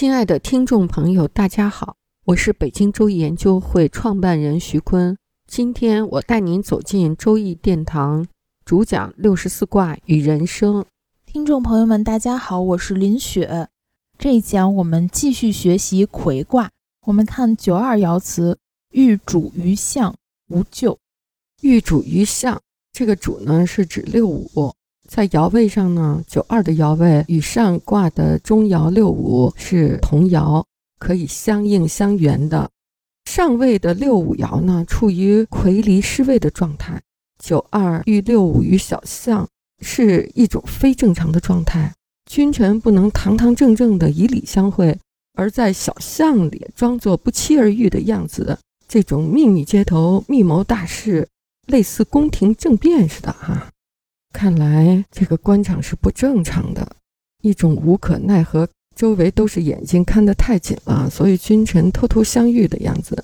亲爱的听众朋友，大家好，我是北京周易研究会创办人徐坤。今天我带您走进周易殿堂，主讲六十四卦与人生。听众朋友们，大家好，我是林雪。这一讲我们继续学习魁卦。我们看九二爻辞：欲主于象，无咎。欲主于象，这个主呢是指六五。在爻位上呢，九二的爻位与上卦的中爻六五是同爻，可以相应相援的。上位的六五爻呢，处于魁离失位的状态。九二遇六五于小象，是一种非正常的状态。君臣不能堂堂正正的以礼相会，而在小象里装作不期而遇的样子，这种秘密接头、密谋大事，类似宫廷政变似的哈。看来这个官场是不正常的，一种无可奈何，周围都是眼睛看得太紧了，所以君臣偷偷相遇的样子。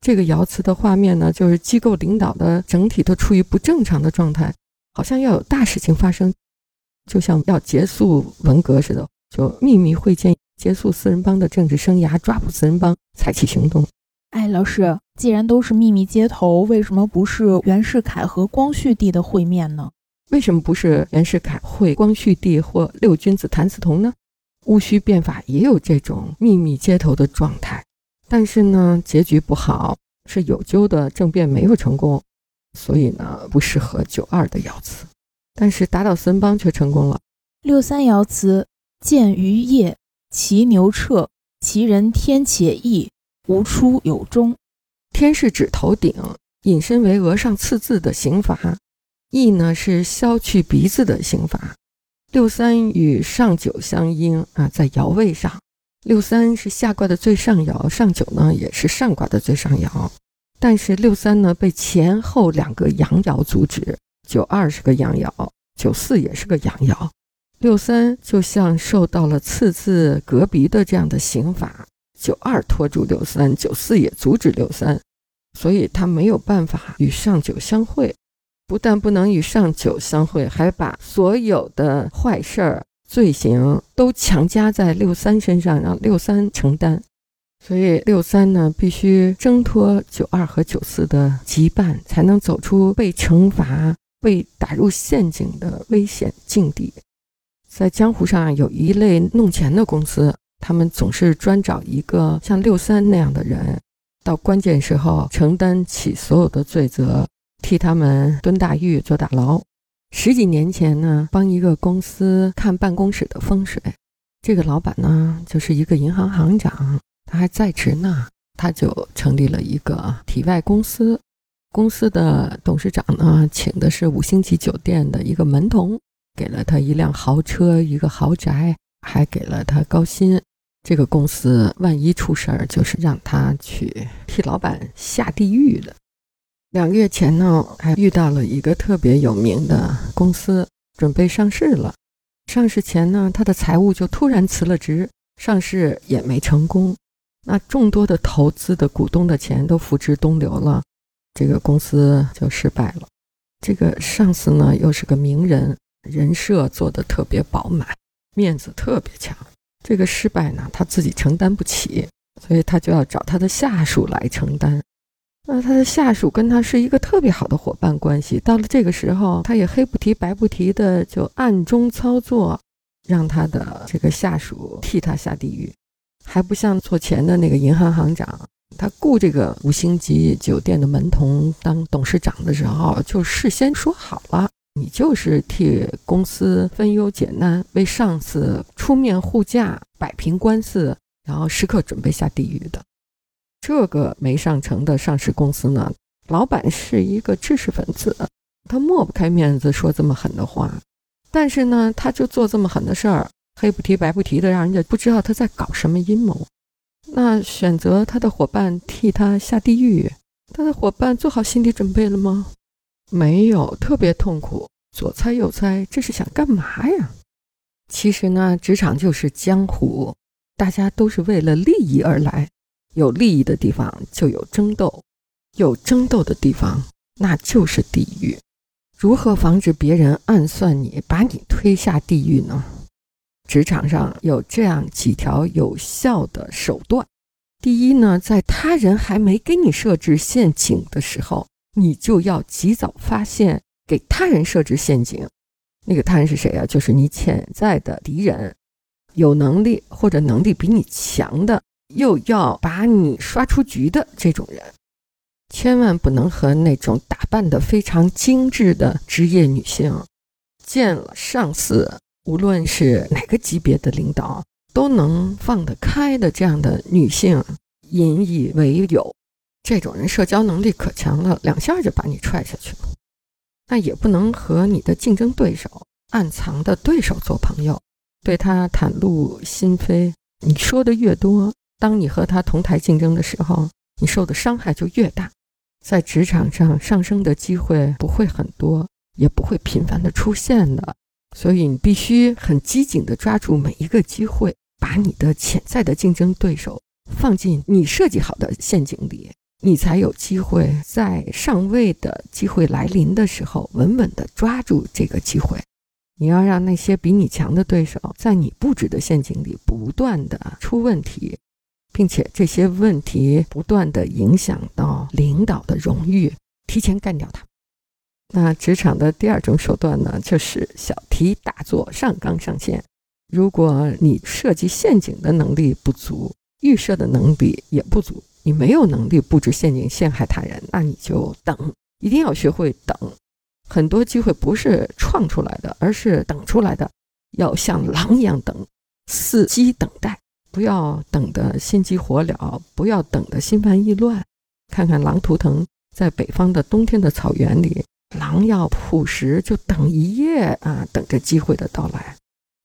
这个爻辞的画面呢，就是机构领导的整体都处于不正常的状态，好像要有大事情发生，就像要结束文革似的，就秘密会见，结束四人帮的政治生涯，抓捕四人帮，采取行动。哎，老师，既然都是秘密接头，为什么不是袁世凯和光绪帝的会面呢？为什么不是袁世凯会光绪帝或六君子谭嗣同呢？戊戌变法也有这种秘密接头的状态，但是呢，结局不好，是有咎的政变没有成功，所以呢，不适合九二的爻辞。但是打倒孙邦却成功了。六三爻辞：见于夜，其牛彻，其人天且异，无出有终。天是指头顶，引申为额上刺字的刑罚。翼呢是削去鼻子的刑罚，六三与上九相应啊，在爻位上，六三是下卦的最上爻，上九呢也是上卦的最上爻，但是六三呢被前后两个阳爻阻止，九二是个阳爻，九四也是个阳爻，六三就像受到了刺字隔鼻的这样的刑罚，九二拖住六三，九四也阻止六三，所以他没有办法与上九相会。不但不能与上九相会，还把所有的坏事儿、罪行都强加在六三身上，让六三承担。所以六三呢，必须挣脱九二和九四的羁绊，才能走出被惩罚、被打入陷阱的危险境地。在江湖上有一类弄钱的公司，他们总是专找一个像六三那样的人，到关键时候承担起所有的罪责。替他们蹲大狱、坐大牢。十几年前呢，帮一个公司看办公室的风水，这个老板呢就是一个银行行长，他还在职呢。他就成立了一个体外公司，公司的董事长呢请的是五星级酒店的一个门童，给了他一辆豪车、一个豪宅，还给了他高薪。这个公司万一出事儿，就是让他去替老板下地狱的。两个月前呢，还遇到了一个特别有名的公司，准备上市了。上市前呢，他的财务就突然辞了职，上市也没成功。那众多的投资的股东的钱都付之东流了，这个公司就失败了。这个上司呢，又是个名人，人设做的特别饱满，面子特别强。这个失败呢，他自己承担不起，所以他就要找他的下属来承担。那他的下属跟他是一个特别好的伙伴关系，到了这个时候，他也黑不提白不提的就暗中操作，让他的这个下属替他下地狱，还不像做钱的那个银行行长，他雇这个五星级酒店的门童当董事长的时候，就事先说好了，你就是替公司分忧解难，为上司出面护驾，摆平官司，然后时刻准备下地狱的。这个没上成的上市公司呢，老板是一个知识分子，他抹不开面子说这么狠的话。但是呢，他就做这么狠的事儿，黑不提白不提的，让人家不知道他在搞什么阴谋。那选择他的伙伴替他下地狱，他的伙伴做好心理准备了吗？没有，特别痛苦，左猜右猜，这是想干嘛呀？其实呢，职场就是江湖，大家都是为了利益而来，有利益的地方就有争斗，有争斗的地方那就是地狱。如何防止别人暗算你，把你推下地狱呢？职场上有这样几条有效的手段。第一呢，在他人还没给你设置陷阱的时候，你就要及早发现，给他人设置陷阱。那个他人是谁啊？就是你潜在的敌人，有能力或者能力比你强的，又要把你刷出局的这种人。千万不能和那种打扮的非常精致的职业女性，见了上司，无论是哪个级别的领导，都能放得开的这样的女性引以为友。这种人社交能力可强了，两下就把你踹下去了。那也不能和你的竞争对手、暗藏的对手做朋友，对他袒露心扉。你说的越多，当你和他同台竞争的时候，你受的伤害就越大。在职场上上升的机会不会很多，也不会频繁的出现的，所以你必须很机警的抓住每一个机会，把你的潜在的竞争对手放进你设计好的陷阱里，你才有机会在上位的机会来临的时候，稳稳的抓住这个机会。你要让那些比你强的对手在你布置的陷阱里不断的出问题。并且这些问题不断的影响到领导的荣誉，提前干掉他。那职场的第二种手段呢，就是小题大做，上纲上线。如果你设计陷阱的能力不足，预设的能力也不足，你没有能力布置陷阱陷害他人，那你就等，一定要学会等。很多机会不是创出来的，而是等出来的，要像狼一样等，伺机等待。不要等得心急火燎，不要等得心烦意乱。看看狼图腾，在北方的冬天的草原里，狼要捕食就等一夜啊，等着机会的到来。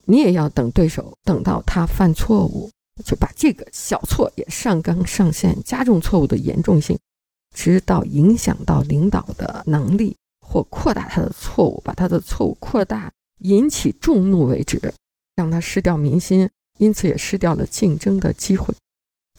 你也要等对手，等到他犯错误，就把这个小错也上纲上线，加重错误的严重性，直到影响到领导的能力或扩大他的错误，把他的错误扩大，引起众怒为止，让他失掉民心。因此也失掉了竞争的机会，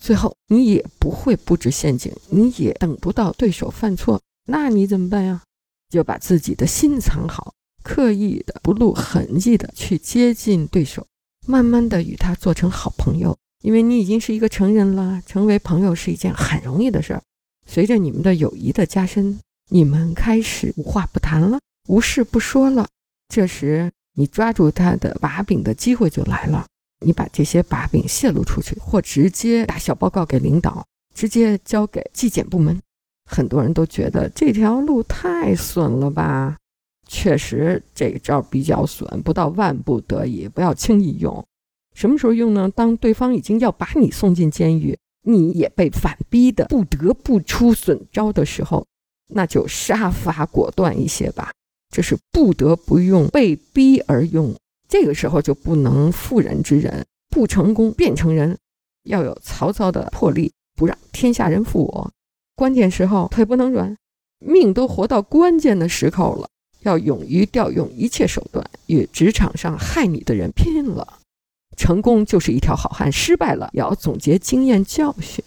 最后你也不会布置陷阱，你也等不到对手犯错，那你怎么办呀？就把自己的心藏好，刻意的不露痕迹的去接近对手，慢慢的与他做成好朋友。因为你已经是一个成人了，成为朋友是一件很容易的事儿。随着你们的友谊的加深，你们开始无话不谈了，无事不说了。这时你抓住他的把柄的机会就来了。你把这些把柄泄露出去，或直接打小报告给领导，直接交给纪检部门。很多人都觉得这条路太损了吧？确实，这个招比较损，不到万不得已，不要轻易用。什么时候用呢？当对方已经要把你送进监狱，你也被反逼的不得不出损招的时候，那就杀伐果断一些吧。这是不得不用，被逼而用。这个时候就不能妇人之仁，不成功便成仁，要有曹操的魄力，不让天下人负我。关键时候腿不能软，命都活到关键的时候了，要勇于调用一切手段与职场上害你的人拼了。成功就是一条好汉，失败了也要总结经验教训，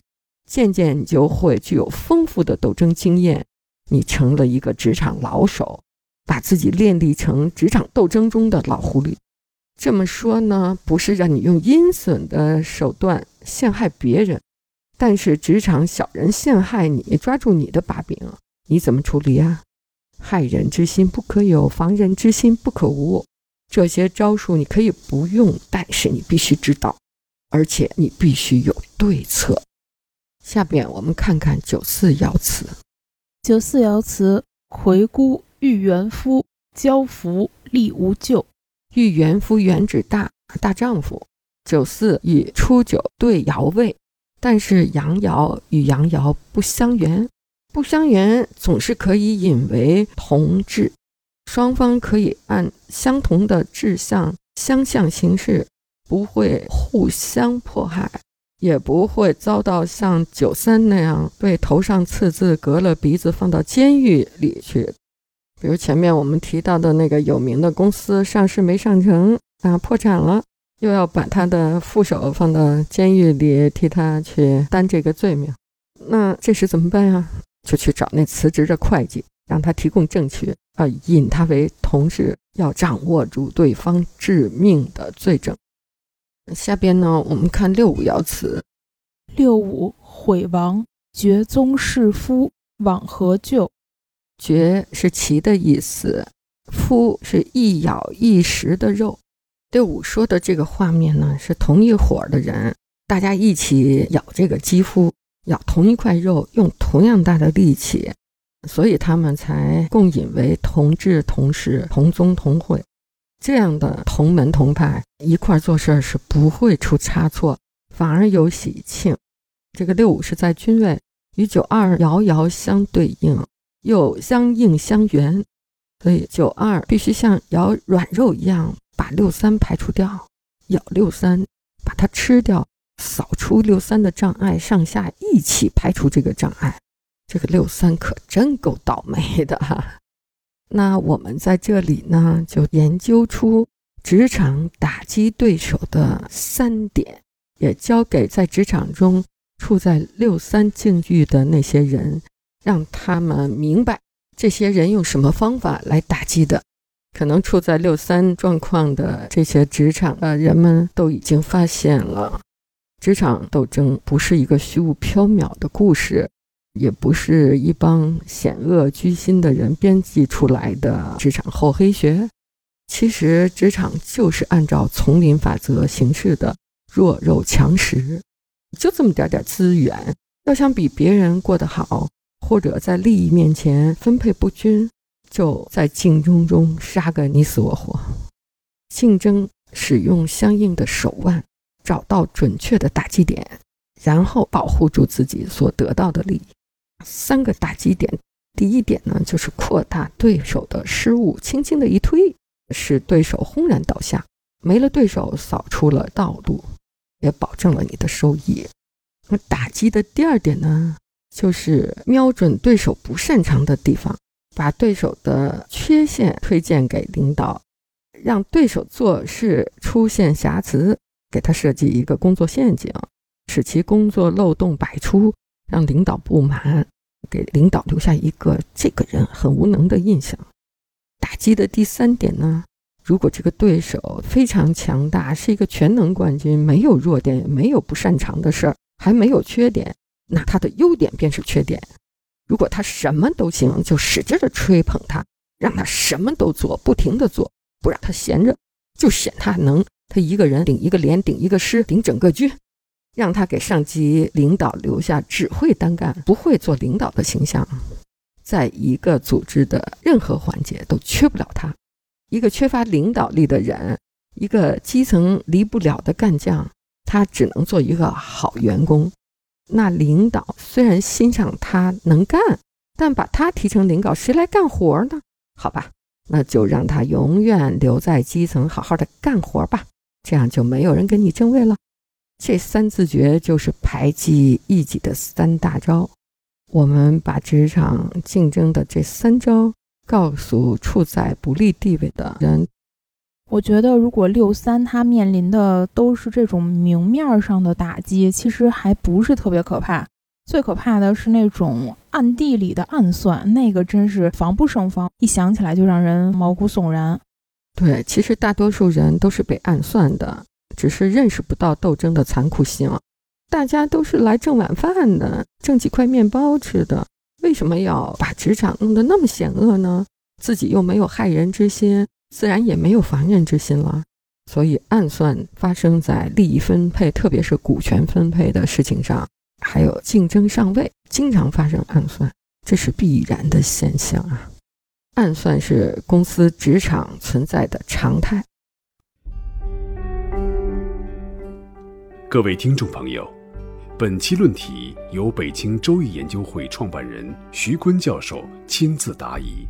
渐渐你就会具有丰富的斗争经验，你成了一个职场老手，把自己练立成职场斗争中的老狐狸。这么说呢，不是让你用阴损的手段陷害别人，但是职场小人陷害你，抓住你的把柄，你怎么处理啊？害人之心不可有，防人之心不可无。这些招数你可以不用，但是你必须知道，而且你必须有对策。下边我们看看九四爻辞。九四爻辞：魁孤遇元夫，交福利无咎。欲元夫，元指大大丈夫。九四以初九对爻位，但是阳爻与阳爻不相圆，不相圆总是可以引为同志。双方可以按相同的志向相向行事，不会互相迫害，也不会遭到像九三那样被头上刺字、割了鼻子放到监狱里去。比如前面我们提到的那个有名的公司上市没上成啊，破产了，又要把他的副手放到监狱里替他去担这个罪名，那这时怎么办呀？就去找那辞职的会计，让他提供证据啊，引他为同事，要掌握住对方致命的罪证。下边呢，我们看六五爻辞：六五毁亡，绝宗弑夫，往何救？绝是其的意思，夫是一咬一食的肉。六五说的这个画面呢，是同一伙的人，大家一起咬这个肌肤，咬同一块肉，用同样大的力气，所以他们才共引为同志、同事、同宗同会。这样的同门同派一块做事是不会出差错，反而有喜庆。这个六五是在君位，与九二遥遥相对应。又相应相圆，所以九二必须像咬软肉一样把六三排除掉，咬六三把它吃掉，扫除六三的障碍，上下一起排除这个障碍。这个六三可真够倒霉的哈。那我们在这里呢，就研究出职场打击对手的三点，也交给在职场中处在六三境遇的那些人。让他们明白这些人用什么方法来打击的，可能处在六三状况的这些职场的人们都已经发现了，职场斗争不是一个虚无缥缈的故事，也不是一帮险恶居心的人编辑出来的职场厚黑学。其实，职场就是按照丛林法则行事的，弱肉强食，就这么点点资源，要想比别人过得好。或者在利益面前分配不均，就在竞争中杀个你死我活。竞争使用相应的手腕，找到准确的打击点，然后保护住自己所得到的利益。三个打击点，第一点呢，就是扩大对手的失误，轻轻的一推，使对手轰然倒下，没了对手，扫出了道路，也保证了你的收益。那打击的第二点呢？就是瞄准对手不擅长的地方，把对手的缺陷推荐给领导，让对手做事出现瑕疵，给他设计一个工作陷阱，使其工作漏洞百出，让领导不满，给领导留下一个这个人很无能的印象。打击的第三点呢，如果这个对手非常强大，是一个全能冠军，没有弱点，没有不擅长的事儿，还没有缺点。那他的优点便是缺点。如果他什么都行，就使劲的吹捧他，让他什么都做，不停的做，不让他闲着，就显他能。他一个人顶一个连，顶一个师，顶整个军，让他给上级领导留下只会单干、不会做领导的形象，在一个组织的任何环节都缺不了他。一个缺乏领导力的人，一个基层离不了的干将，他只能做一个好员工。那领导虽然欣赏他能干，但把他提成领导，谁来干活呢？好吧，那就让他永远留在基层，好好的干活吧。这样就没有人跟你争位了。这三字诀就是排挤异己的三大招。我们把职场竞争的这三招告诉处在不利地位的人。我觉得，如果六三他面临的都是这种明面上的打击，其实还不是特别可怕。最可怕的是那种暗地里的暗算，那个真是防不胜防，一想起来就让人毛骨悚然。对，其实大多数人都是被暗算的，只是认识不到斗争的残酷性。大家都是来挣晚饭的，挣几块面包吃的，为什么要把职场弄得那么险恶呢？自己又没有害人之心。自然也没有防人之心了，所以暗算发生在利益分配，特别是股权分配的事情上，还有竞争上位，经常发生暗算，这是必然的现象啊！暗算是公司职场存在的常态。各位听众朋友，本期论题由北京周易研究会创办人徐坤教授亲自答疑。